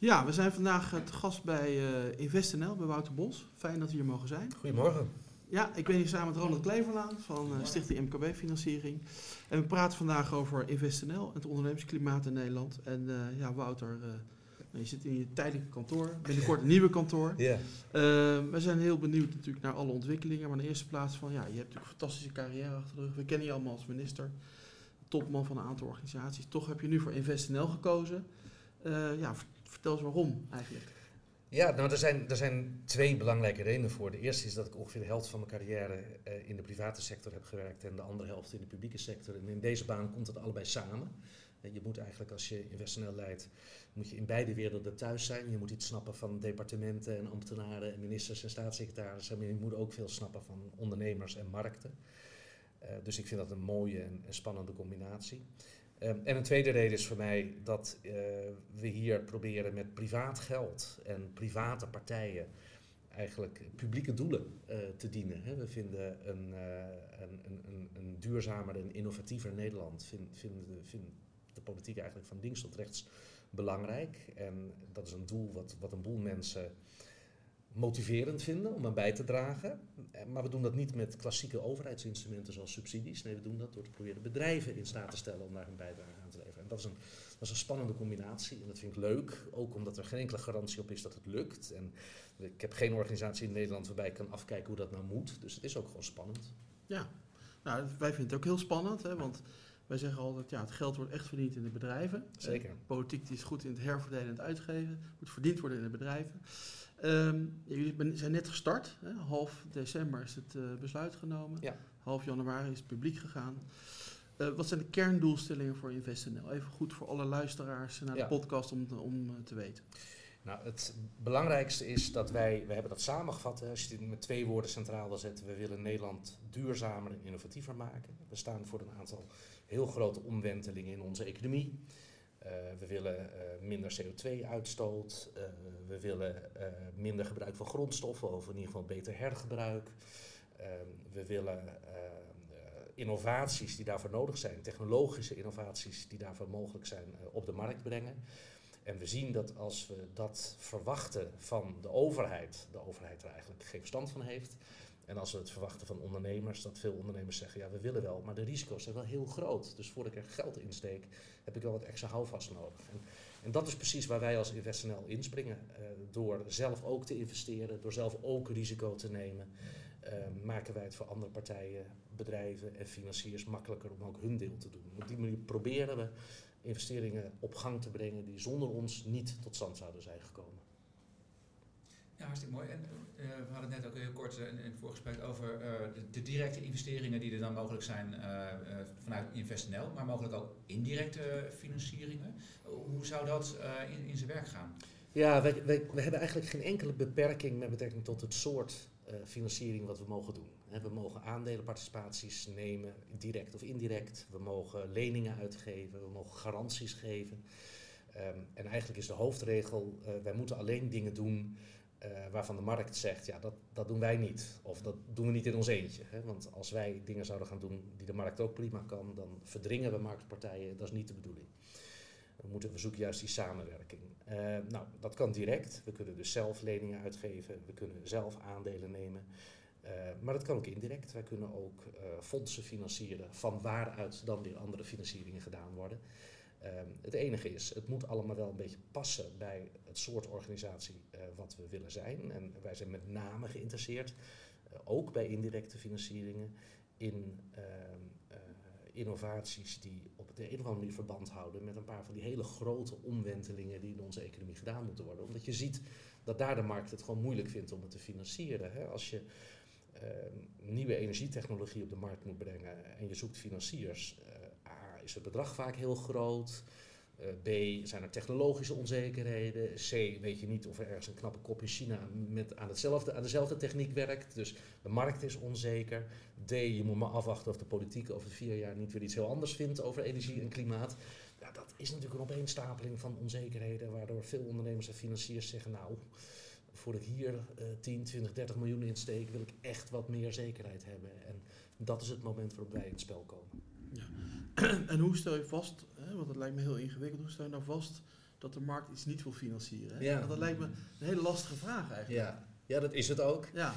Ja, we zijn vandaag te gast bij uh, InvestNL, bij Wouter Bos. Fijn dat we hier mogen zijn. Goedemorgen. Ja, ik ben hier samen met Ronald Kleverlaan van uh, Stichting MKB Financiering. En we praten vandaag over InvestNL, het ondernemersklimaat in Nederland. En uh, ja, Wouter, je zit in je tijdelijke kantoor, binnenkort een nieuwe kantoor. Ja. we zijn heel benieuwd natuurlijk naar alle ontwikkelingen. Maar in de eerste plaats van, ja, je hebt natuurlijk een fantastische carrière achter de rug. We kennen je allemaal als minister, topman van een aantal organisaties. Toch heb je nu voor InvestNL gekozen. ja, Vertel eens waarom eigenlijk. Ja, nou, er zijn, er zijn twee belangrijke redenen voor. De eerste is dat ik ongeveer de helft van mijn carrière uh, in de private sector heb gewerkt en de andere helft in de publieke sector. En in deze baan komt het allebei samen. Uh, je moet eigenlijk, als je InvestNL leidt, moet je in beide werelden thuis zijn. Je moet iets snappen van departementen en ambtenaren en ministers en staatssecretarissen. Maar je moet ook veel snappen van ondernemers en markten. Uh, dus ik vind dat een mooie en spannende combinatie. Ehm, en een tweede reden is voor mij dat uh, we hier proberen met privaat geld en private partijen eigenlijk publieke doelen uh, te dienen. Hè. We vinden een, uh, een, een, een, duurzamer en innovatiever Nederland, vinden vind, vind de politiek eigenlijk van links tot rechts belangrijk. En dat is een doel wat, wat een boel mensen motiverend vinden om aan bij te dragen. Eh, maar we doen dat niet met klassieke overheidsinstrumenten zoals subsidies. Nee, we doen dat door te proberen bedrijven in staat te stellen om daar hun bijdrage aan te leveren. En dat is een, dat is een spannende combinatie en dat vind ik leuk. Ook omdat er geen enkele garantie op is dat het lukt. En ik heb geen organisatie in Nederland waarbij ik kan afkijken hoe dat nou moet. Dus het is ook gewoon spannend. Ja, nou, wij vinden het ook heel spannend, hè, want wij zeggen altijd, ja, het geld wordt echt verdiend in de bedrijven. Zeker. politiek die is goed in het herverdelen en het uitgeven, moet verdiend worden in de bedrijven. Um, jullie zijn net gestart. Hè? Half december is het uh, besluit genomen. Ja. Half januari is het publiek gegaan. Uh, wat zijn de kerndoelstellingen voor InvestNL? Even goed voor alle luisteraars naar de podcast om, om uh, te weten. Nou, het belangrijkste is dat wij, we hebben dat samengevat, hè, als je het met twee woorden centraal wil zetten, we willen Nederland duurzamer en innovatiever maken. We staan voor een aantal heel grote omwentelingen in onze economie. Uh, we willen uh, minder CO2-uitstoot. Uh, we willen minder gebruik van grondstoffen, of in ieder geval beter hergebruik. we willen innovaties die daarvoor nodig zijn, technologische innovaties die daarvoor mogelijk zijn, op de markt brengen. En we zien dat als we dat verwachten van de overheid, de overheid er eigenlijk geen verstand van heeft, en als we het verwachten van ondernemers, dat veel ondernemers zeggen, ja we willen wel, maar de risico's zijn wel heel groot. Dus voordat ik er geld insteek, heb ik wel wat extra houvast nodig. En, en dat is precies waar wij als InvestNL inspringen. Uh, door zelf ook te investeren, door zelf ook risico te nemen, uh, maken wij het voor andere partijen, bedrijven en financiers makkelijker om ook hun deel te doen. Op die manier proberen we investeringen op gang te brengen die zonder ons niet tot stand zouden zijn gekomen. Ja, hartstikke mooi. En uh, we hadden net ook heel kort in, in het voorgesprek over uh, de, directe investeringen die er dan mogelijk zijn uh, vanuit InvestNL, maar mogelijk ook indirecte financieringen. Hoe zou dat in, in zijn werk gaan? Ja, we hebben eigenlijk geen enkele beperking met betrekking tot het soort financiering wat we mogen doen. we mogen aandelenparticipaties nemen, direct of indirect. We mogen leningen uitgeven, we mogen garanties geven. Um, en eigenlijk is de hoofdregel, wij moeten alleen dingen doen uh, waarvan de markt zegt, ja, dat, dat doen wij niet. Of dat doen we niet in ons eentje. Hè? Want als wij dingen zouden gaan doen die de markt ook prima kan, dan verdringen we marktpartijen. Dat is niet de bedoeling. We, moeten, we zoeken juist die samenwerking. Uh, nou, dat kan direct. We kunnen dus zelf leningen uitgeven. We kunnen zelf aandelen nemen. Uh, maar dat kan ook indirect. Wij kunnen ook fondsen financieren van waaruit dan weer andere financieringen gedaan worden. Um, het enige is, het moet allemaal wel een beetje passen bij het soort organisatie uh, wat we willen zijn. En wij zijn met name geïnteresseerd, uh, ook bij indirecte financieringen, in uh, innovaties die op de een of andere manier verband houden met een paar van die hele grote omwentelingen die in onze economie gedaan moeten worden. Omdat je ziet dat daar de markt het gewoon moeilijk vindt om het te financieren. Hè? Als je ehm, nieuwe energietechnologie op de markt moet brengen en je zoekt financiers het bedrag vaak heel groot. Uh, B, zijn er technologische onzekerheden. C, weet je niet of er ergens een knappe kop in China met aan, hetzelfde, aan dezelfde techniek werkt. Dus de markt is onzeker. D, je moet maar afwachten of de politiek over vier jaar niet weer iets heel anders vindt over energie en klimaat. Ja, dat is natuurlijk een opeenstapeling van onzekerheden, waardoor veel ondernemers en financiers zeggen, nou, voor ik hier uh, 10, 20, 30 miljoen insteek, wil ik echt wat meer zekerheid hebben. En dat is het moment waarop wij in het spel komen. Ja. en hoe stel je vast, hè, want dat lijkt me heel ingewikkeld, hoe stel je nou vast dat de markt iets niet wil financieren? Hè? Ja. Dat lijkt me een hele lastige vraag eigenlijk. Ja. ja, dat is het ook. Ja,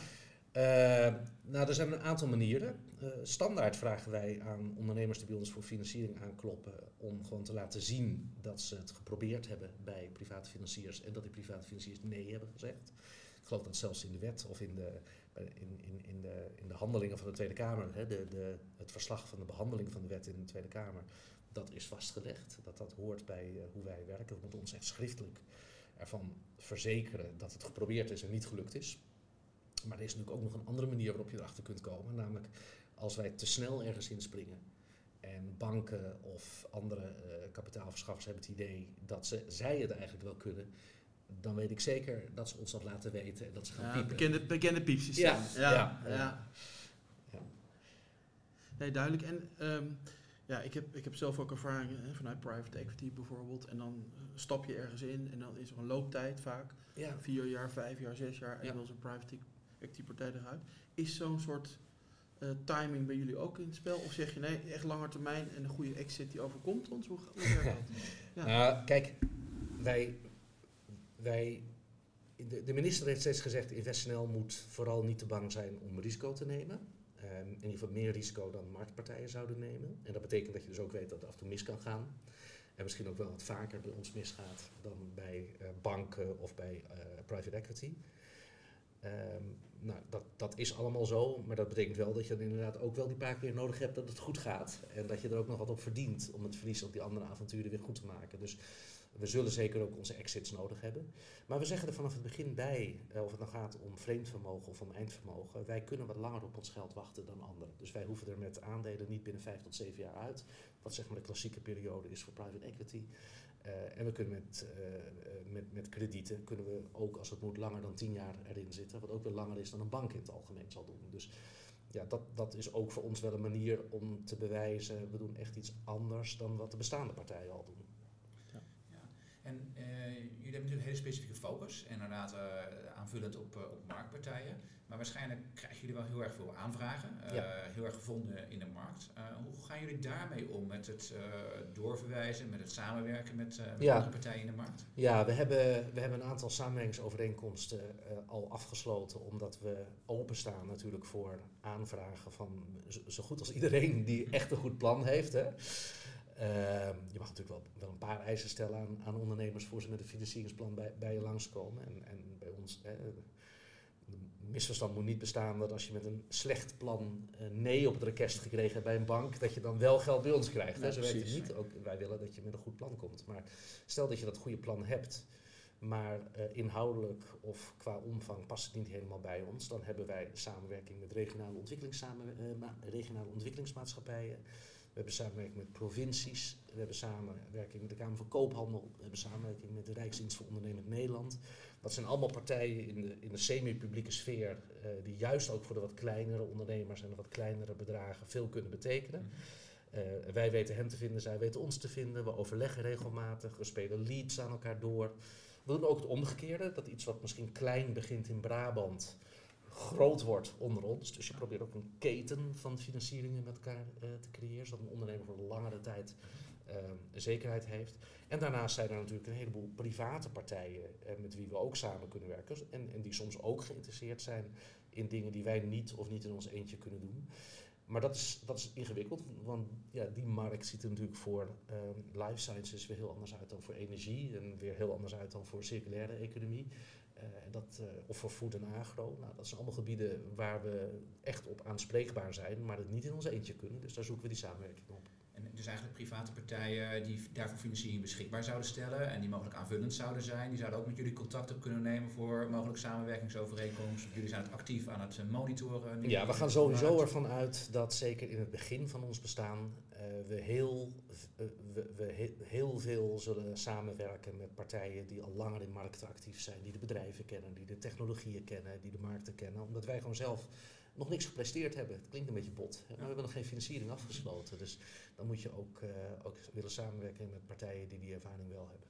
Eh, nou, er zijn een aantal manieren. Eh, standaard vragen wij aan ondernemers die bij ons voor financiering aankloppen om gewoon te laten zien dat ze het geprobeerd hebben bij private financiers en dat die private financiers nee hebben gezegd. Ik geloof dat zelfs in de wet of in de, in, in, in de, in de handelingen van de Tweede Kamer, hè, de, de, het verslag van de behandeling van de wet in de Tweede Kamer, dat is vastgelegd. Dat dat hoort bij eh, hoe wij werken. We moeten ons echt schriftelijk ervan verzekeren dat het geprobeerd is en niet gelukt is. Maar er is natuurlijk ook nog een andere manier waarop je erachter kunt komen. Namelijk als wij te snel ergens inspringen en banken of andere eh, kapitaalverschaffers hebben het idee dat ze, zij het eigenlijk wel kunnen, dan weet ik zeker dat ze ons dat laten weten en dat ze gaan ja piepen. bekende, bekende piepsysteem. Ja, ja, ja. Nee, duidelijk. En ehm, ja, ik heb, ik heb zelf ook ervaringen hè, vanuit private equity bijvoorbeeld. En dan eh, stap je ergens in en dan is er een looptijd vaak. Vier jaar, vijf jaar, zes jaar. En dan is een private equity partij eruit. Is zo'n soort eh, timing bij jullie ook in het spel? Of zeg je nee, echt langer termijn en een goede exit die overkomt ons? Hoe, hoe werkt dat? Ja. Nou, kijk, wij, wij, de, de minister heeft steeds gezegd, InvestNL moet vooral niet te bang zijn om risico te nemen. Ehm, in ieder geval meer risico dan marktpartijen zouden nemen. En dat betekent dat je dus ook weet dat het af en toe mis kan gaan. En misschien ook wel wat vaker bij ons misgaat dan bij eh, banken of bij eh, private equity. Ehm, nou, dat, dat is allemaal zo, maar dat betekent wel dat je dan inderdaad ook wel die paar keer nodig hebt dat het goed gaat. En dat je er ook nog wat op verdient om het verlies op die andere avonturen weer goed te maken. Dus we zullen zeker ook onze exits nodig hebben. Maar we zeggen er vanaf het begin bij, eh, of het nou gaat om vreemd vermogen of om eindvermogen, wij kunnen wat langer op ons geld wachten dan anderen. Dus wij hoeven er met aandelen niet binnen vijf tot zeven jaar uit, wat zeg maar de klassieke periode is voor private equity. Eh, en we kunnen met, eh, met, met kredieten, kunnen we ook als het moet langer dan tien jaar erin zitten, wat ook weer langer is dan een bank in het algemeen zal doen. Dus ja, dat, dat is ook voor ons wel een manier om te bewijzen, we doen echt iets anders dan wat de bestaande partijen al doen. En eh, jullie hebben natuurlijk een hele specifieke focus, inderdaad eh, aanvullend op, eh, op marktpartijen. Maar waarschijnlijk krijgen jullie wel heel erg veel aanvragen, Ja. heel erg gevonden in de markt. Hoe gaan jullie daarmee om met het doorverwijzen, met het samenwerken met, met Ja. andere partijen in de markt? Ja, we hebben, we hebben een aantal samenwerkingsovereenkomsten al afgesloten, omdat we openstaan natuurlijk voor aanvragen van zo, zo goed als iedereen die echt een goed plan heeft. Hè. Ehm, je mag natuurlijk wel, wel een paar eisen stellen aan, aan ondernemers voor ze met een financieringsplan bij, bij je langskomen. En, en bij ons, hè, de misverstand moet niet bestaan dat als je met een slecht plan eh, nee op het rekest gekregen hebt bij een bank, dat je dan wel geld bij ons krijgt. Hè. Zo werkt het precies. niet. Ook, wij willen dat je met een goed plan komt. Maar stel dat je dat goede plan hebt, maar eh, inhoudelijk of qua omvang past het niet helemaal bij ons, dan hebben wij samenwerking met regionale, eh, regionale ontwikkelingsmaatschappijen. We hebben samenwerking met provincies. We hebben samenwerking met de Kamer van Koophandel. We hebben samenwerking met de Rijksdienst voor Ondernemend Nederland. Dat zijn allemaal partijen in de, in de semi-publieke sfeer eh, die juist ook voor de wat kleinere ondernemers en de wat kleinere bedragen veel kunnen betekenen. Eh, wij weten hen te vinden, zij weten ons te vinden. We overleggen regelmatig, we spelen leads aan elkaar door. We doen ook het omgekeerde, dat iets wat misschien klein begint in Brabant groot wordt onder ons. Dus je probeert ook een keten van financieringen met elkaar eh, te creëren, zodat een ondernemer voor langere tijd eh, zekerheid heeft. En daarnaast zijn er natuurlijk een heleboel private partijen eh, met wie we ook samen kunnen werken. En, en die soms ook geïnteresseerd zijn in dingen die wij niet of niet in ons eentje kunnen doen. Maar dat is, dat is ingewikkeld, want ja, die markt ziet er natuurlijk voor eh, life sciences weer heel anders uit dan voor energie en weer heel anders uit dan voor circulaire economie. Eh, dat, eh, of voor food en agro. Nou, dat zijn allemaal gebieden waar we echt op aanspreekbaar zijn, maar het niet in ons eentje kunnen. Dus daar zoeken we die samenwerking op. Dus eigenlijk private partijen die daarvoor financiering beschikbaar zouden stellen en die mogelijk aanvullend zouden zijn, die zouden ook met jullie contact op kunnen nemen voor mogelijk samenwerkingsovereenkomsten. Jullie zijn het actief aan het eh, monitoren. nu. Ja, we gaan sowieso ervan uit dat zeker in het begin van ons bestaan eh, we, heel, eh, we, we he- heel veel zullen samenwerken met partijen die al langer in markten actief zijn, die de bedrijven kennen, die de technologieën kennen, die de markten kennen, omdat wij gewoon zelf nog niks gepresteerd hebben. Het klinkt een beetje bot, maar we hebben nog geen financiering afgesloten. Dus dan moet je ook, eh, ook willen samenwerken met partijen die die ervaring wel hebben.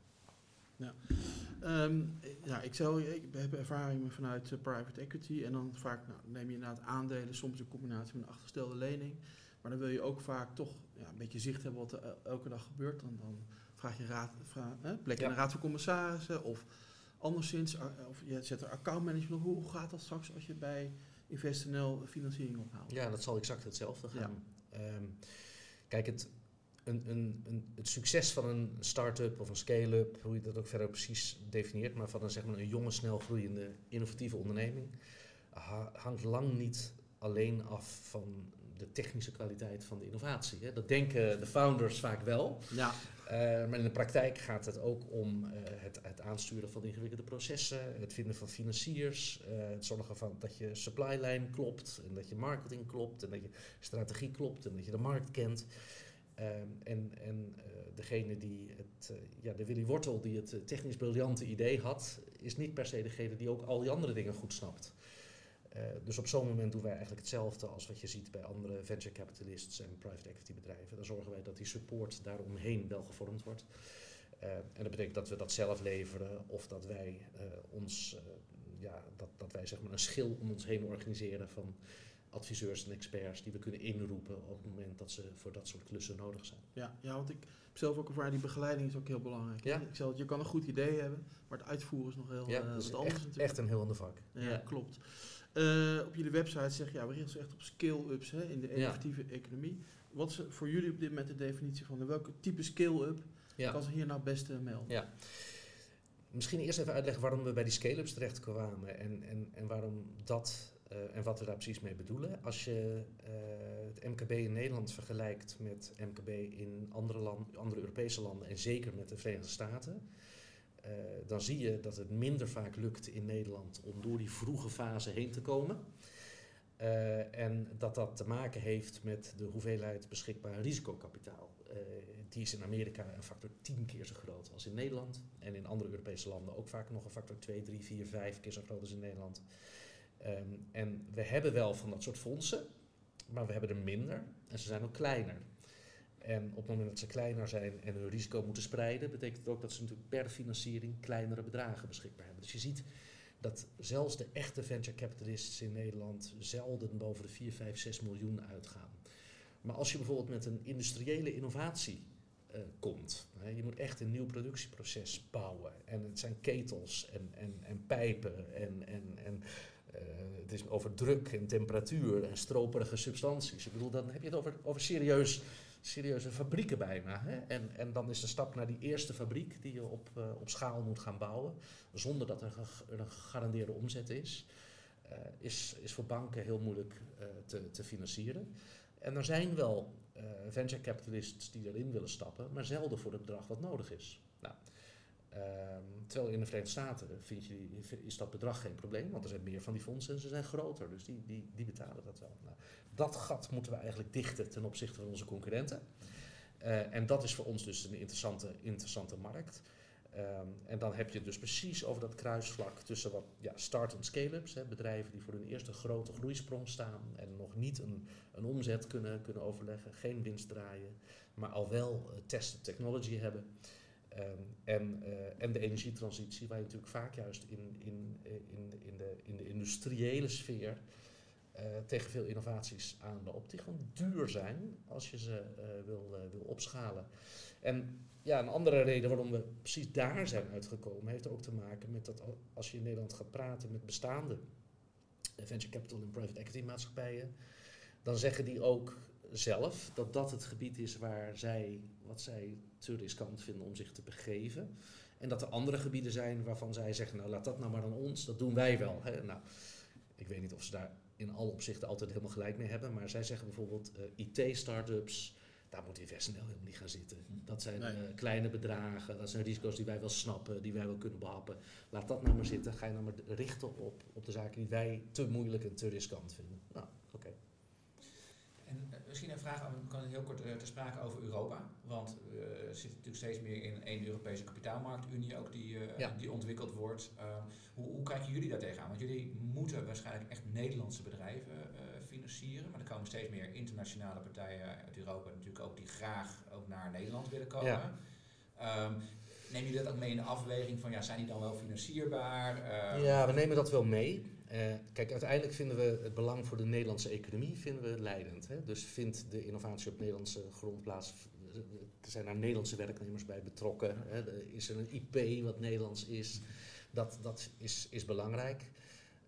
Ehm, ja, ik, zal, ik heb ervaring vanuit eh, private equity en dan vaak nou, neem je inderdaad aandelen, soms in combinatie met een achtergestelde lening. Maar dan wil je ook vaak toch ja, een beetje zicht hebben wat er el- elke dag gebeurt. Dan, dan vraag je raad, vraag, hè, plek in Ja. de raad van commissarissen of anderszins, eh, of je zet er accountmanagement op. Hoe gaat dat straks als je bij InvestNL financiering ophaalt? Ja, dat zal exact hetzelfde gaan. Ehm, kijk, het, een, een, een, het succes van een start-up of een scale-up, hoe je dat ook verder precies definieert, maar van een, zeg maar, een jonge, snel groeiende, innovatieve onderneming, ha- hangt lang niet alleen af van de technische kwaliteit van de innovatie. Hè. Dat denken de founders vaak wel. Ja, Uh, maar in de praktijk gaat het ook om uh, het, het, aansturen van ingewikkelde processen, het vinden van financiers, uh, het zorgen van dat je supply line klopt en dat je marketing klopt en dat je strategie klopt en dat je de markt kent. Um, en en degene die het, ja, de Willy Wortel die het technisch briljante idee had, is niet per se degene die ook al die andere dingen goed snapt. Uh, dus op zo'n moment doen wij eigenlijk hetzelfde als wat je ziet bij andere venture capitalists en private equity bedrijven. Dan zorgen wij dat die support daaromheen wel gevormd wordt. Uh, en dat betekent dat we dat zelf leveren of dat wij uh, ons, ja, dat, dat wij zeg maar een schil om ons heen organiseren van adviseurs en experts die we kunnen inroepen op het moment dat ze voor dat soort klussen nodig zijn. Ja, ja want ik heb zelf ook ervaren, die begeleiding is ook heel belangrijk. Ja. Ik zeg, je kan een goed idee hebben, maar het uitvoeren is nog heel ja, uh, wat anders echt, natuurlijk. echt een heel ander vak. Ja, ja. klopt. Uh, op jullie website zeg je, ja, we richten ons echt op scale-ups in de innovatieve economie. Wat is voor jullie op dit moment de definitie van de welke type scale-up kan ze hier nou best uh, melden? Ja. Misschien eerst even uitleggen waarom we bij die scale-ups terecht kwamen en, en, en waarom dat uh, en wat we daar precies mee bedoelen. Als je uh, het MKB in Nederland vergelijkt met MKB in andere, land, andere Europese landen en zeker met de Verenigde Staten, uh, dan zie je dat het minder vaak lukt in Nederland om door die vroege fase heen te komen. En dat dat te maken heeft met de hoeveelheid beschikbaar risicokapitaal. Die is in Amerika een factor 10 keer zo groot als in Nederland. En in andere Europese landen ook vaak nog een factor 2, 3, 4, 5 keer zo groot als in Nederland. Um, en we hebben wel van dat soort fondsen, maar we hebben er minder en ze zijn ook kleiner. En op het moment dat ze kleiner zijn en hun risico moeten spreiden, betekent het ook dat ze natuurlijk per financiering kleinere bedragen beschikbaar hebben. Dus je ziet dat zelfs de echte venture capitalists in Nederland zelden boven de 4, 5, 6 miljoen uitgaan. Maar als je bijvoorbeeld met een industriële innovatie uh, komt, hè, je moet echt een nieuw productieproces bouwen. En het zijn ketels en, en, en pijpen en, en, en uh, het is over druk en temperatuur en stroperige substanties. Ik bedoel, dan heb je het over, over serieus, serieuze fabrieken bijna. Hè? En, en dan is de stap naar die eerste fabriek die je op, uh, op schaal moet gaan bouwen, zonder dat er een, gegarandeerde omzet is, uh, is, is voor banken heel moeilijk te, te financieren. En er zijn wel venture capitalists die erin willen stappen, maar zelden voor het bedrag wat nodig is. Nou, Um, terwijl in de Verenigde Staten vind je, is dat bedrag geen probleem, want er zijn meer van die fondsen en ze zijn groter, dus die, die, die betalen dat wel. Nou, dat gat moeten we eigenlijk dichten ten opzichte van onze concurrenten. Uh, en dat is voor ons dus een interessante, interessante markt. Um, en dan heb je dus precies over dat kruisvlak tussen wat ja, start- en scale-ups, bedrijven die voor hun eerste grote groeisprong staan en nog niet een, een omzet kunnen, kunnen overleggen, geen winst draaien, maar al wel uh, tested technology hebben. Um, en, uh, en de energietransitie, waar je natuurlijk vaak juist in, in, in, in, de, in de industriële sfeer uh, tegen veel innovaties aanloopt, die gewoon duur zijn als je ze wil, wil opschalen. En ja, een andere reden waarom we precies daar zijn uitgekomen, heeft ook te maken met dat als je in Nederland gaat praten met bestaande venture capital en private equity maatschappijen, dan zeggen die ook zelf dat dat het gebied is waar zij, wat zij te riskant vinden om zich te begeven. En dat er andere gebieden zijn waarvan zij zeggen, nou laat dat nou maar aan ons, dat doen wij wel. Hè. Nou, ik weet niet of ze daar in alle opzichten altijd helemaal gelijk mee hebben, maar zij zeggen bijvoorbeeld uh, IT-startups, daar moet InvestNL helemaal niet gaan zitten. Dat zijn nee. uh, kleine bedragen, dat zijn risico's die wij wel snappen, die wij wel kunnen behappen. Laat dat nou maar zitten, ga je nou maar richten op, op de zaken die wij te moeilijk en te riskant vinden. Nou, oké. Okay. En uh, misschien een vraag, we kunnen heel kort uh, te sprake over Europa. Want we uh, zitten natuurlijk steeds meer in één Europese kapitaalmarktunie ook die, ja. die ontwikkeld wordt. hoe, hoe kijken jullie daar tegenaan? Want jullie moeten waarschijnlijk echt Nederlandse bedrijven financieren. Maar er komen steeds meer internationale partijen uit Europa natuurlijk ook die graag ook naar Nederland willen komen. Ja. Um, neem je dat ook mee in de afweging van ja, zijn die dan wel financierbaar? Uh, ja, we nemen dat wel mee. Uh, kijk, uiteindelijk vinden we het belang voor de Nederlandse economie vinden we leidend. Hè? Dus vindt de innovatie op Nederlandse grond plaats, er zijn daar Nederlandse werknemers bij betrokken. Hè. Is er een IP wat Nederlands is. Dat, dat is, is belangrijk.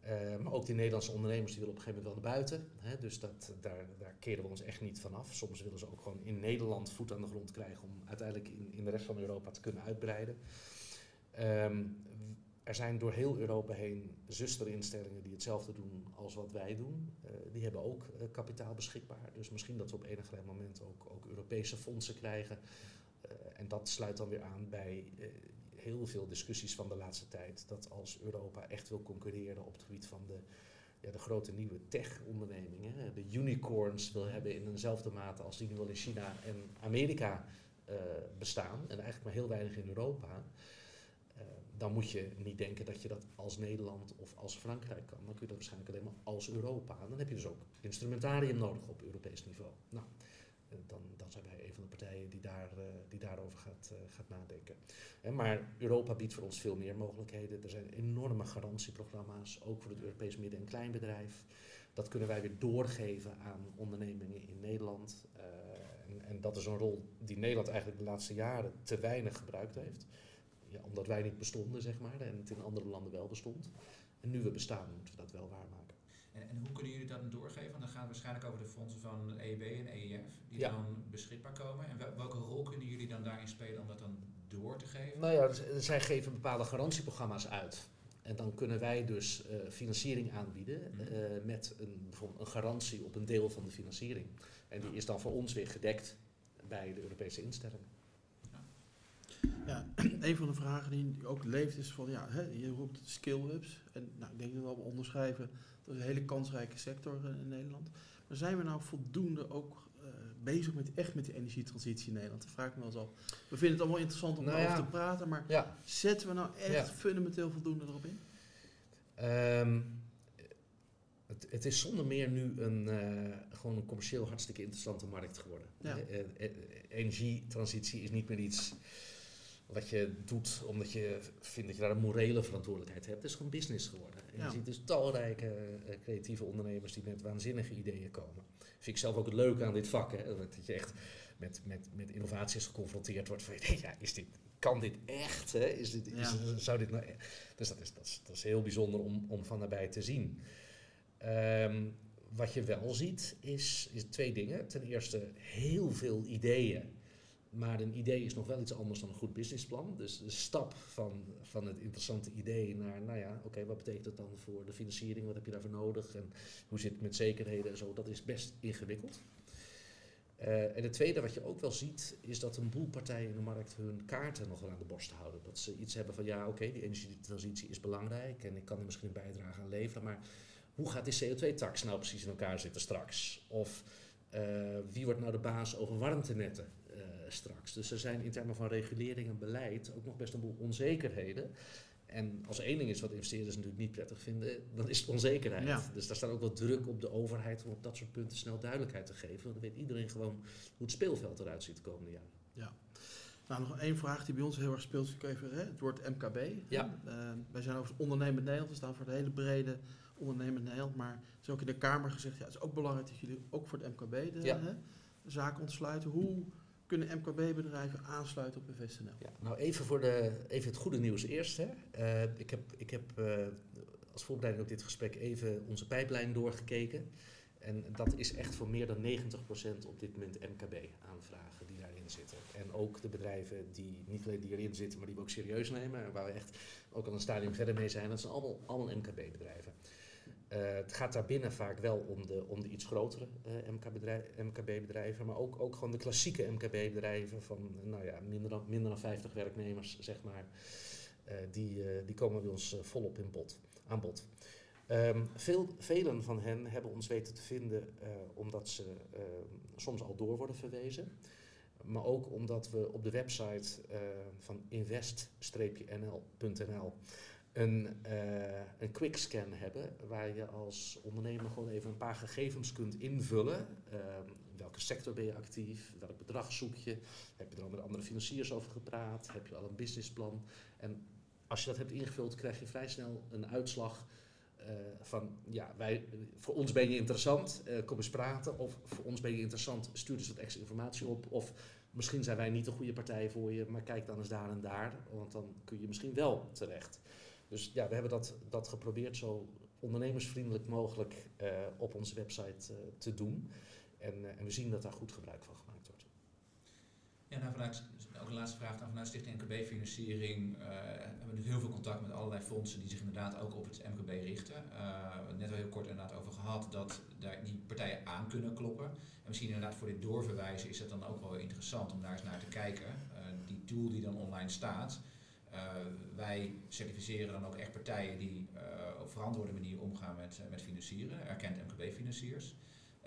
Uh, maar ook die Nederlandse ondernemers die willen op een gegeven moment wel naar buiten. Hè, dus dat, daar, daar keren we ons echt niet van af. Soms willen ze ook gewoon in Nederland voet aan de grond krijgen om uiteindelijk in, in de rest van Europa te kunnen uitbreiden. Um, er zijn door heel Europa heen zusterinstellingen die hetzelfde doen als wat wij doen. Uh, die hebben ook uh, kapitaal beschikbaar. Dus misschien dat we op enig moment ook, ook Europese fondsen krijgen. Uh, en dat sluit dan weer aan bij heel veel discussies van de laatste tijd. Dat als Europa echt wil concurreren op het gebied van de, ja, de grote nieuwe tech-ondernemingen, de unicorns wil hebben in eenzelfde mate als die nu al in China en Amerika bestaan. En eigenlijk maar heel weinig in Europa dan moet je niet denken dat je dat als Nederland of als Frankrijk kan. Dan kun je dat waarschijnlijk alleen maar als Europa. En dan heb je dus ook instrumentarium nodig op Europees niveau. Nou, eh, dan, zijn wij een van de partijen die, daar, uh, die daarover gaat, uh, gaat nadenken. maar Europa biedt voor ons veel meer mogelijkheden. Er zijn enorme garantieprogramma's, ook voor het Europees midden- en kleinbedrijf. Dat kunnen wij weer doorgeven aan ondernemingen in Nederland. En, en dat is een rol die Nederland eigenlijk de laatste jaren te weinig gebruikt heeft ja, omdat wij niet bestonden, zeg maar, en het in andere landen wel bestond. En nu we bestaan, moeten we dat wel waarmaken. En, en hoe kunnen jullie dat doorgeven? Want dan gaat het waarschijnlijk over de fondsen van EIB en EIF, die dan beschikbaar komen. En welke rol kunnen jullie dan daarin spelen om dat dan door te geven? Nou ja, dus, zij geven bepaalde garantieprogramma's uit. En dan kunnen wij dus uh, financiering aanbieden uh, met een, bijvoorbeeld een garantie op een deel van de financiering. En die is dan voor ons weer gedekt bij de Europese instellingen. Ja, een van de vragen die ook leeft is van, ja, hè, je roept skill hubs. En nou, ik denk dat we wel onderschrijven, dat is een hele kansrijke sector uh, in Nederland. Maar zijn we nou voldoende ook uh, bezig met echt met de energietransitie in Nederland? Dat vraag ik me wel eens af. We vinden het allemaal interessant om nou, ja. te praten, maar ja. zetten we nou echt ja. fundamenteel voldoende erop in? Um, het, het, is zonder meer nu een, uh, gewoon een commercieel hartstikke interessante markt geworden. Ja. energietransitie is niet meer iets wat je doet omdat je vindt dat je daar een morele verantwoordelijkheid hebt. Het is gewoon business geworden. En je ziet dus talrijke uh, creatieve ondernemers die met waanzinnige ideeën komen. Vind ik zelf ook het leuke aan dit vak. Hè? Dat je echt met, met, met innovaties geconfronteerd wordt. Van, ja, is dit, kan dit echt? Hè? Is dit, is, zou dit nou e-? dus dat is, dat, is, dat is heel bijzonder om, om van nabij te zien. Um, wat je wel ziet is, is twee dingen. Ten eerste heel veel ideeën maar een idee is nog wel iets anders dan een goed businessplan. Dus de stap van, van het interessante idee naar, nou ja, oké, wat betekent dat dan voor de financiering? Wat heb je daarvoor nodig? En hoe zit het met zekerheden en zo? Dat is best ingewikkeld. Uh, en het tweede wat je ook wel ziet, is dat een boel partijen in de markt hun kaarten nog wel aan de borst houden. Dat ze iets hebben van, ja, oké, die energietransitie is belangrijk en ik kan er misschien een bijdrage aan leveren, maar hoe gaat die CO2-tax nou precies in elkaar zitten straks? Of uh, wie wordt nou de baas over warmtenetten? Straks. Dus er zijn in termen van regulering en beleid ook nog best een boel onzekerheden. En als één ding is wat investeerders natuurlijk niet prettig vinden, dan is het onzekerheid. Dus daar staat ook wat druk op de overheid om op dat soort punten snel duidelijkheid te geven. Want dan weet iedereen gewoon hoe het speelveld eruit ziet de komende jaren. Ja. Nou, nog één vraag die bij ons heel erg speelt. Ik even, hè, het woord MKB. Ja. Uh, wij zijn over ondernemend Nederland. We staan voor de hele brede ondernemend Nederland. Maar er is ook in de Kamer gezegd, ja, het is ook belangrijk dat jullie ook voor het MKB de, ja. hè, zaken ontsluiten. Hoe kunnen MKB-bedrijven aansluiten op InvestNL? Ja, nou, even, voor de, even het goede nieuws eerst. Hè. Uh, ik heb, ik heb uh, als voorbereiding op dit gesprek even onze pijplijn doorgekeken. En dat is echt voor meer dan 90% op dit moment MKB-aanvragen die daarin zitten. En ook de bedrijven die niet alleen die erin zitten, maar die we ook serieus nemen. Waar we echt ook al een stadium verder mee zijn. Dat zijn allemaal, allemaal MKB-bedrijven. Uh, het gaat daarbinnen vaak wel om de, om de iets grotere uh, MKB-bedrijven, maar ook, ook gewoon de klassieke MKB-bedrijven van nou ja, minder, dan, minder dan 50 werknemers, zeg maar. Uh, die, die komen bij ons volop in bod, aan bod. Um, veel, velen van hen hebben ons weten te vinden omdat ze soms al door worden verwezen. Maar ook omdat we op de website van invest-nl.nl een, uh, een quick scan hebben, waar je als ondernemer gewoon even een paar gegevens kunt invullen. Uh, welke sector ben je actief? Welk bedrag zoek je? Heb je er al met andere financiers over gepraat? Heb je al een businessplan? En als je dat hebt ingevuld, krijg je vrij snel een uitslag uh, van ja, wij, voor ons ben je interessant, uh, kom eens praten. Of voor ons ben je interessant, stuur eens wat extra informatie op. Of misschien zijn wij niet de goede partij voor je, maar kijk dan eens daar en daar, want dan kun je misschien wel terecht. Dus ja, we hebben dat, dat geprobeerd zo ondernemersvriendelijk mogelijk uh, op onze website uh, te doen. En, uh, en, we zien dat daar goed gebruik van gemaakt wordt. Ja, nou vanuit, ook de laatste vraag dan vanuit Stichting MKB-financiering hebben we nu heel veel contact met allerlei fondsen die zich inderdaad ook op het MKB richten. we hebben net al heel kort inderdaad over gehad dat daar die partijen aan kunnen kloppen. En misschien inderdaad voor dit doorverwijzen is het dan ook wel interessant om daar eens naar te kijken. die tool die dan online staat, wij certificeren dan ook echt partijen die uh, op verantwoorde manier omgaan met, met financieren, erkend MKB-financiers.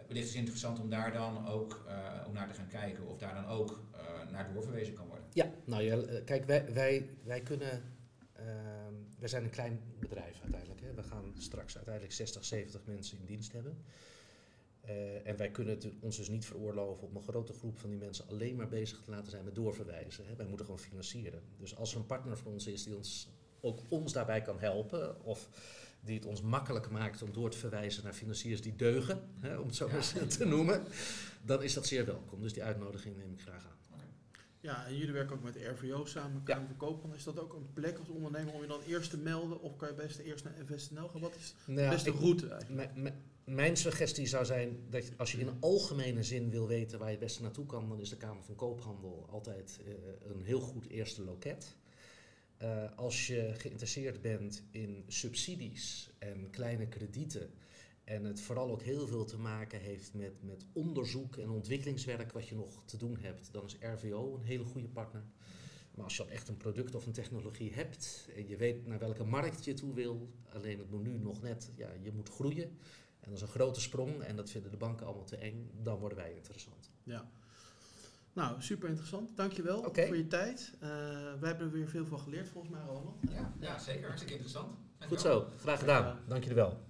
Wellicht is interessant om daar dan ook om naar te gaan kijken of daar dan ook naar doorverwezen kan worden. Ja, nou ja, kijk, wij, wij, wij kunnen. Ehm, wij zijn een klein bedrijf uiteindelijk. Hè. We gaan straks uiteindelijk 60, 70 mensen in dienst hebben. Uh, en wij kunnen het ons dus niet veroorloven om een grote groep van die mensen alleen maar bezig te laten zijn met doorverwijzen. Hè. Wij moeten gewoon financieren. Dus als er een partner van ons is die ons, ook ons daarbij kan helpen, of die het ons makkelijk maakt om door te verwijzen naar financiers die deugen, hè, om het zo maar ja. te noemen, dan is dat zeer welkom. Dus die uitnodiging neem ik graag aan. Ja, en jullie werken ook met de RVO samen, Kamer Koophandel. Is dat ook een plek als ondernemer om je dan eerst te melden? Of kan je best eerst naar InvestNL gaan? Wat is de nou, beste route eigenlijk? Mijn suggestie zou zijn dat als je in algemene zin wil weten waar je het beste naartoe kan, dan is de Kamer van Koophandel altijd uh, een heel goed eerste loket. Uh, als je geïnteresseerd bent in subsidies en kleine kredieten en het vooral ook heel veel te maken heeft met, met onderzoek en ontwikkelingswerk wat je nog te doen hebt, dan is RVO een hele goede partner. Maar als je al echt een product of een technologie hebt en je weet naar welke markt je toe wil, alleen het moet nu nog net, ja, je moet groeien. En dat is een grote sprong en dat vinden de banken allemaal te eng, dan worden wij interessant. Ja. Nou, super interessant. Dankjewel okay. voor je tijd. Uh, wij hebben er weer veel van geleerd volgens mij allemaal. Ja, ja zeker. Hartstikke interessant. Goed zo. Graag gedaan. Dank je wel.